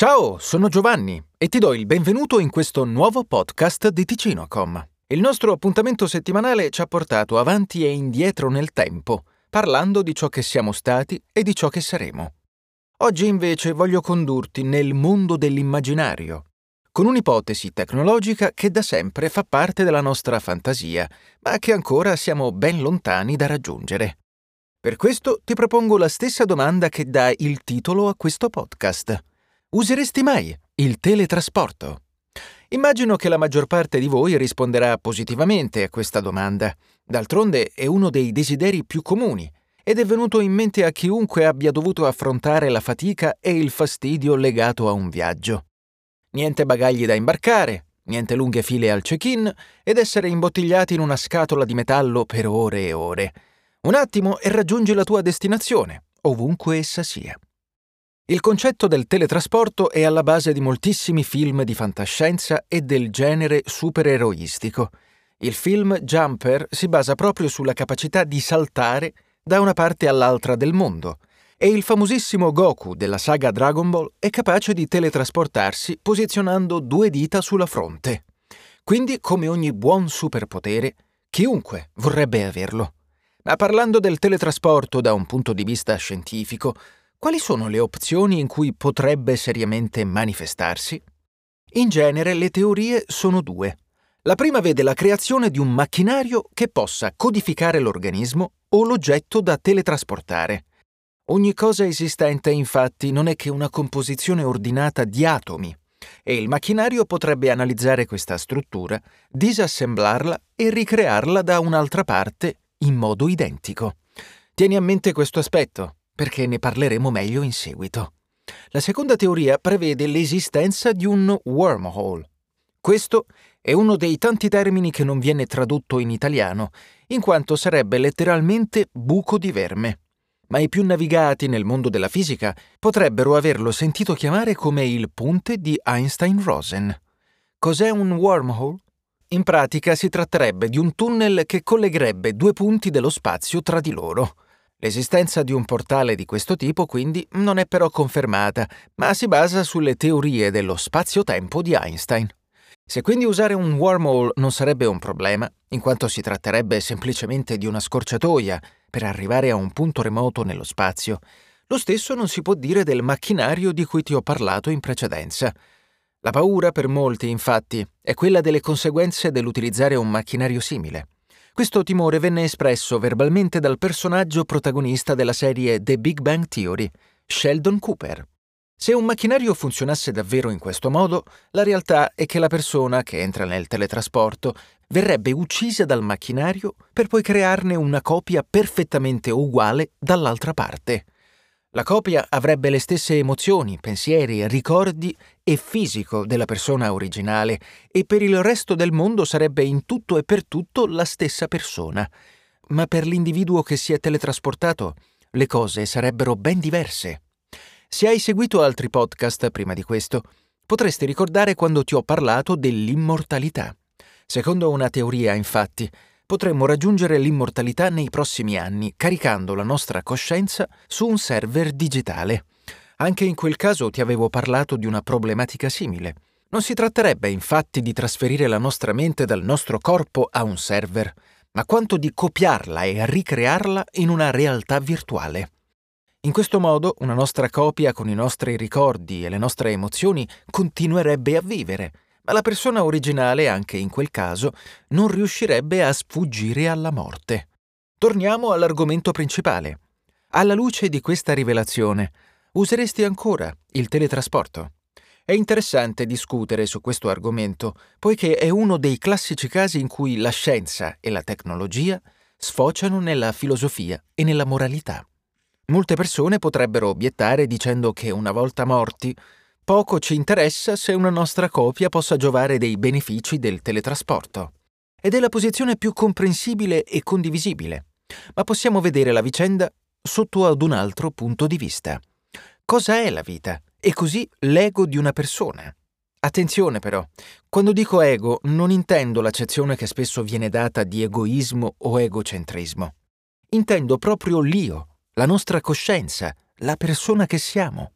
Ciao, sono Giovanni e ti do il benvenuto in questo nuovo podcast di Ticinocom. Il nostro appuntamento settimanale ci ha portato avanti e indietro nel tempo, parlando di ciò che siamo stati e di ciò che saremo. Oggi invece voglio condurti nel mondo dell'immaginario, con un'ipotesi tecnologica che da sempre fa parte della nostra fantasia, ma che ancora siamo ben lontani da raggiungere. Per questo ti propongo la stessa domanda che dà il titolo a questo podcast. Useresti mai il teletrasporto? Immagino che la maggior parte di voi risponderà positivamente a questa domanda. D'altronde è uno dei desideri più comuni ed è venuto in mente a chiunque abbia dovuto affrontare la fatica e il fastidio legato a un viaggio. Niente bagagli da imbarcare, niente lunghe file al check-in ed essere imbottigliati in una scatola di metallo per ore e ore. Un attimo e raggiungi la tua destinazione, ovunque essa sia. Il concetto del teletrasporto è alla base di moltissimi film di fantascienza e del genere supereroistico. Il film Jumper si basa proprio sulla capacità di saltare da una parte all'altra del mondo, e il famosissimo Goku della saga Dragon Ball è capace di teletrasportarsi posizionando due dita sulla fronte. Quindi, come ogni buon superpotere, chiunque vorrebbe averlo. Ma parlando del teletrasporto da un punto di vista scientifico, quali sono le opzioni in cui potrebbe seriamente manifestarsi? In genere le teorie sono due. La prima vede la creazione di un macchinario che possa codificare l'organismo o l'oggetto da teletrasportare. Ogni cosa esistente infatti non è che una composizione ordinata di atomi e il macchinario potrebbe analizzare questa struttura, disassemblarla e ricrearla da un'altra parte in modo identico. Tieni a mente questo aspetto, perché ne parleremo meglio in seguito. La seconda teoria prevede l'esistenza di un wormhole. Questo è uno dei tanti termini che non viene tradotto in italiano, in quanto sarebbe letteralmente buco di verme. Ma i più navigati nel mondo della fisica potrebbero averlo sentito chiamare come il punte di Einstein-Rosen. Cos'è un wormhole? In pratica si tratterebbe di un tunnel che collegherebbe due punti dello spazio tra di loro. L'esistenza di un portale di questo tipo quindi non è però confermata, ma si basa sulle teorie dello spazio-tempo di Einstein. Se quindi usare un wormhole non sarebbe un problema, in quanto si tratterebbe semplicemente di una scorciatoia per arrivare a un punto remoto nello spazio, lo stesso non si può dire del macchinario di cui ti ho parlato in precedenza. La paura per molti, infatti, è quella delle conseguenze dell'utilizzare un macchinario simile. Questo timore venne espresso verbalmente dal personaggio protagonista della serie The Big Bang Theory, Sheldon Cooper. Se un macchinario funzionasse davvero in questo modo, la realtà è che la persona che entra nel teletrasporto verrebbe uccisa dal macchinario per poi crearne una copia perfettamente uguale dall'altra parte. La copia avrebbe le stesse emozioni, pensieri, ricordi e fisico della persona originale e per il resto del mondo sarebbe in tutto e per tutto la stessa persona. Ma per l'individuo che si è teletrasportato le cose sarebbero ben diverse. Se hai seguito altri podcast prima di questo, potresti ricordare quando ti ho parlato dell'immortalità. Secondo una teoria, infatti, potremmo raggiungere l'immortalità nei prossimi anni caricando la nostra coscienza su un server digitale. Anche in quel caso ti avevo parlato di una problematica simile. Non si tratterebbe infatti di trasferire la nostra mente dal nostro corpo a un server, ma quanto di copiarla e ricrearla in una realtà virtuale. In questo modo una nostra copia con i nostri ricordi e le nostre emozioni continuerebbe a vivere, ma la persona originale, anche in quel caso, non riuscirebbe a sfuggire alla morte. Torniamo all'argomento principale. Alla luce di questa rivelazione, useresti ancora il teletrasporto? È interessante discutere su questo argomento, poiché è uno dei classici casi in cui la scienza e la tecnologia sfociano nella filosofia e nella moralità. Molte persone potrebbero obiettare dicendo che una volta morti poco ci interessa se una nostra copia possa giovare dei benefici del teletrasporto. Ed è la posizione più comprensibile e condivisibile. Ma possiamo vedere la vicenda sotto ad un altro punto di vista. Cosa è la vita? E così l'ego di una persona. Attenzione però, quando dico ego non intendo l'accezione che spesso viene data di egoismo o egocentrismo. Intendo proprio l'io, la nostra coscienza, la persona che siamo.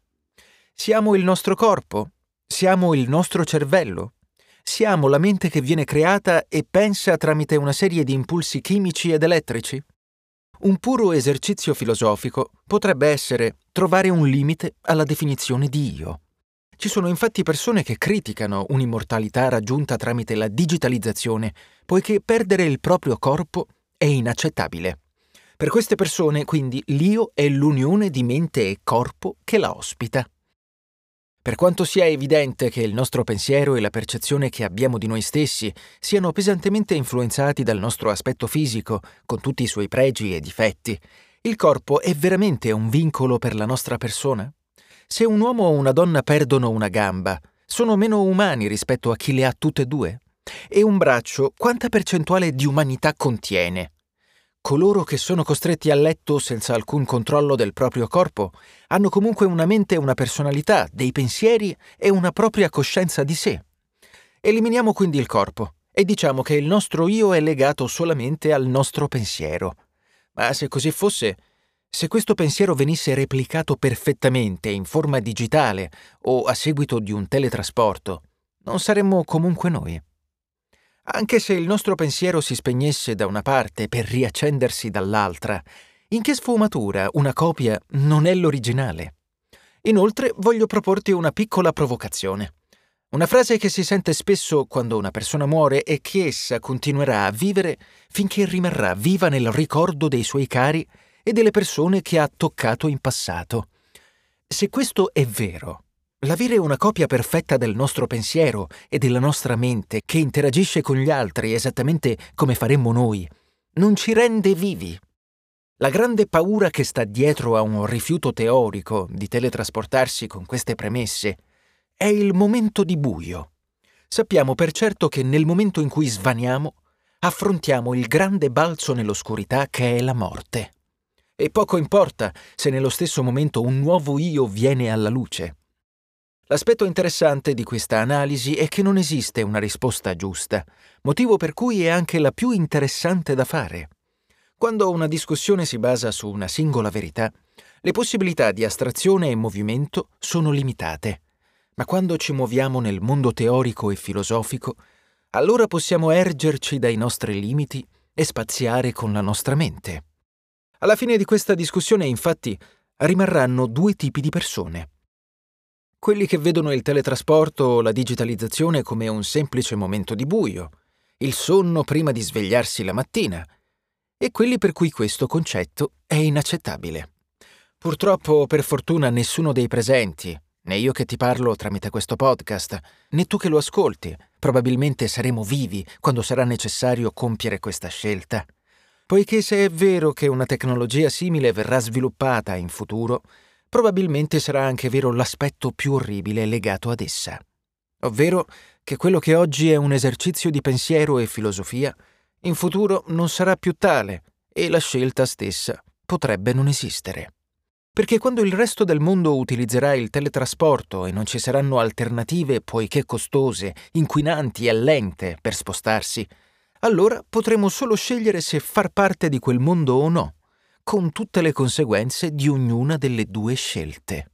Siamo il nostro corpo? Siamo il nostro cervello? Siamo la mente che viene creata e pensa tramite una serie di impulsi chimici ed elettrici? Un puro esercizio filosofico potrebbe essere trovare un limite alla definizione di io. Ci sono infatti persone che criticano un'immortalità raggiunta tramite la digitalizzazione, poiché perdere il proprio corpo è inaccettabile. Per queste persone, quindi, l'io è l'unione di mente e corpo che la ospita. Per quanto sia evidente che il nostro pensiero e la percezione che abbiamo di noi stessi siano pesantemente influenzati dal nostro aspetto fisico, con tutti i suoi pregi e difetti, il corpo è veramente un vincolo per la nostra persona? Se un uomo o una donna perdono una gamba, sono meno umani rispetto a chi le ha tutte e due? E un braccio, quanta percentuale di umanità contiene? Coloro che sono costretti a letto senza alcun controllo del proprio corpo hanno comunque una mente, una personalità, dei pensieri e una propria coscienza di sé. Eliminiamo quindi il corpo e diciamo che il nostro io è legato solamente al nostro pensiero. Ma se così fosse, se questo pensiero venisse replicato perfettamente in forma digitale o a seguito di un teletrasporto, non saremmo comunque noi. Anche se il nostro pensiero si spegnesse da una parte per riaccendersi dall'altra, in che sfumatura una copia non è l'originale? Inoltre voglio proporti una piccola provocazione. Una frase che si sente spesso quando una persona muore è che essa continuerà a vivere finché rimarrà viva nel ricordo dei suoi cari e delle persone che ha toccato in passato. Se questo è vero, l'avere una copia perfetta del nostro pensiero e della nostra mente che interagisce con gli altri esattamente come faremmo noi, non ci rende vivi. La grande paura che sta dietro a un rifiuto teorico di teletrasportarsi con queste premesse è il momento di buio. Sappiamo per certo che nel momento in cui svaniamo, affrontiamo il grande balzo nell'oscurità che è la morte. E poco importa se nello stesso momento un nuovo io viene alla luce. L'aspetto interessante di questa analisi è che non esiste una risposta giusta, motivo per cui è anche la più interessante da fare. Quando una discussione si basa su una singola verità, le possibilità di astrazione e movimento sono limitate. Ma quando ci muoviamo nel mondo teorico e filosofico, allora possiamo ergerci dai nostri limiti e spaziare con la nostra mente. Alla fine di questa discussione, infatti, rimarranno due tipi di persone. Quelli che vedono il teletrasporto o la digitalizzazione come un semplice momento di buio, il sonno prima di svegliarsi la mattina, e quelli per cui questo concetto è inaccettabile. Purtroppo, per fortuna, nessuno dei presenti, né io che ti parlo tramite questo podcast, né tu che lo ascolti, probabilmente saremo vivi quando sarà necessario compiere questa scelta poiché se è vero che una tecnologia simile verrà sviluppata in futuro, probabilmente sarà anche vero l'aspetto più orribile legato ad essa, ovvero che quello che oggi è un esercizio di pensiero e filosofia, in futuro non sarà più tale e la scelta stessa potrebbe non esistere. Perché quando il resto del mondo utilizzerà il teletrasporto e non ci saranno alternative poiché costose, inquinanti e lente per spostarsi, allora potremo solo scegliere se far parte di quel mondo o no, con tutte le conseguenze di ognuna delle due scelte.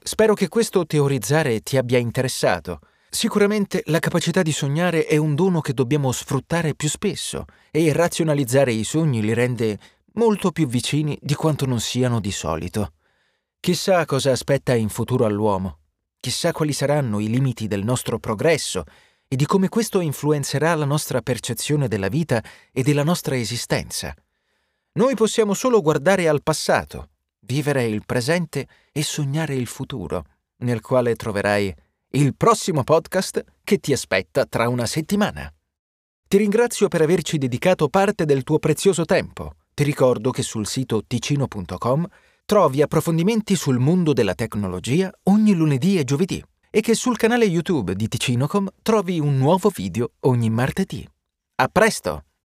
Spero che questo teorizzare ti abbia interessato. Sicuramente la capacità di sognare è un dono che dobbiamo sfruttare più spesso e razionalizzare i sogni li rende molto più vicini di quanto non siano di solito. Chissà cosa aspetta in futuro all'uomo, chissà quali saranno i limiti del nostro progresso e di come questo influenzerà la nostra percezione della vita e della nostra esistenza. Noi possiamo solo guardare al passato, vivere il presente e sognare il futuro, nel quale troverai il prossimo podcast che ti aspetta tra una settimana. Ti ringrazio per averci dedicato parte del tuo prezioso tempo. Ti ricordo che sul sito ticino.com trovi approfondimenti sul mondo della tecnologia ogni lunedì e giovedì e che sul canale YouTube di Ticinocom trovi un nuovo video ogni martedì. A presto!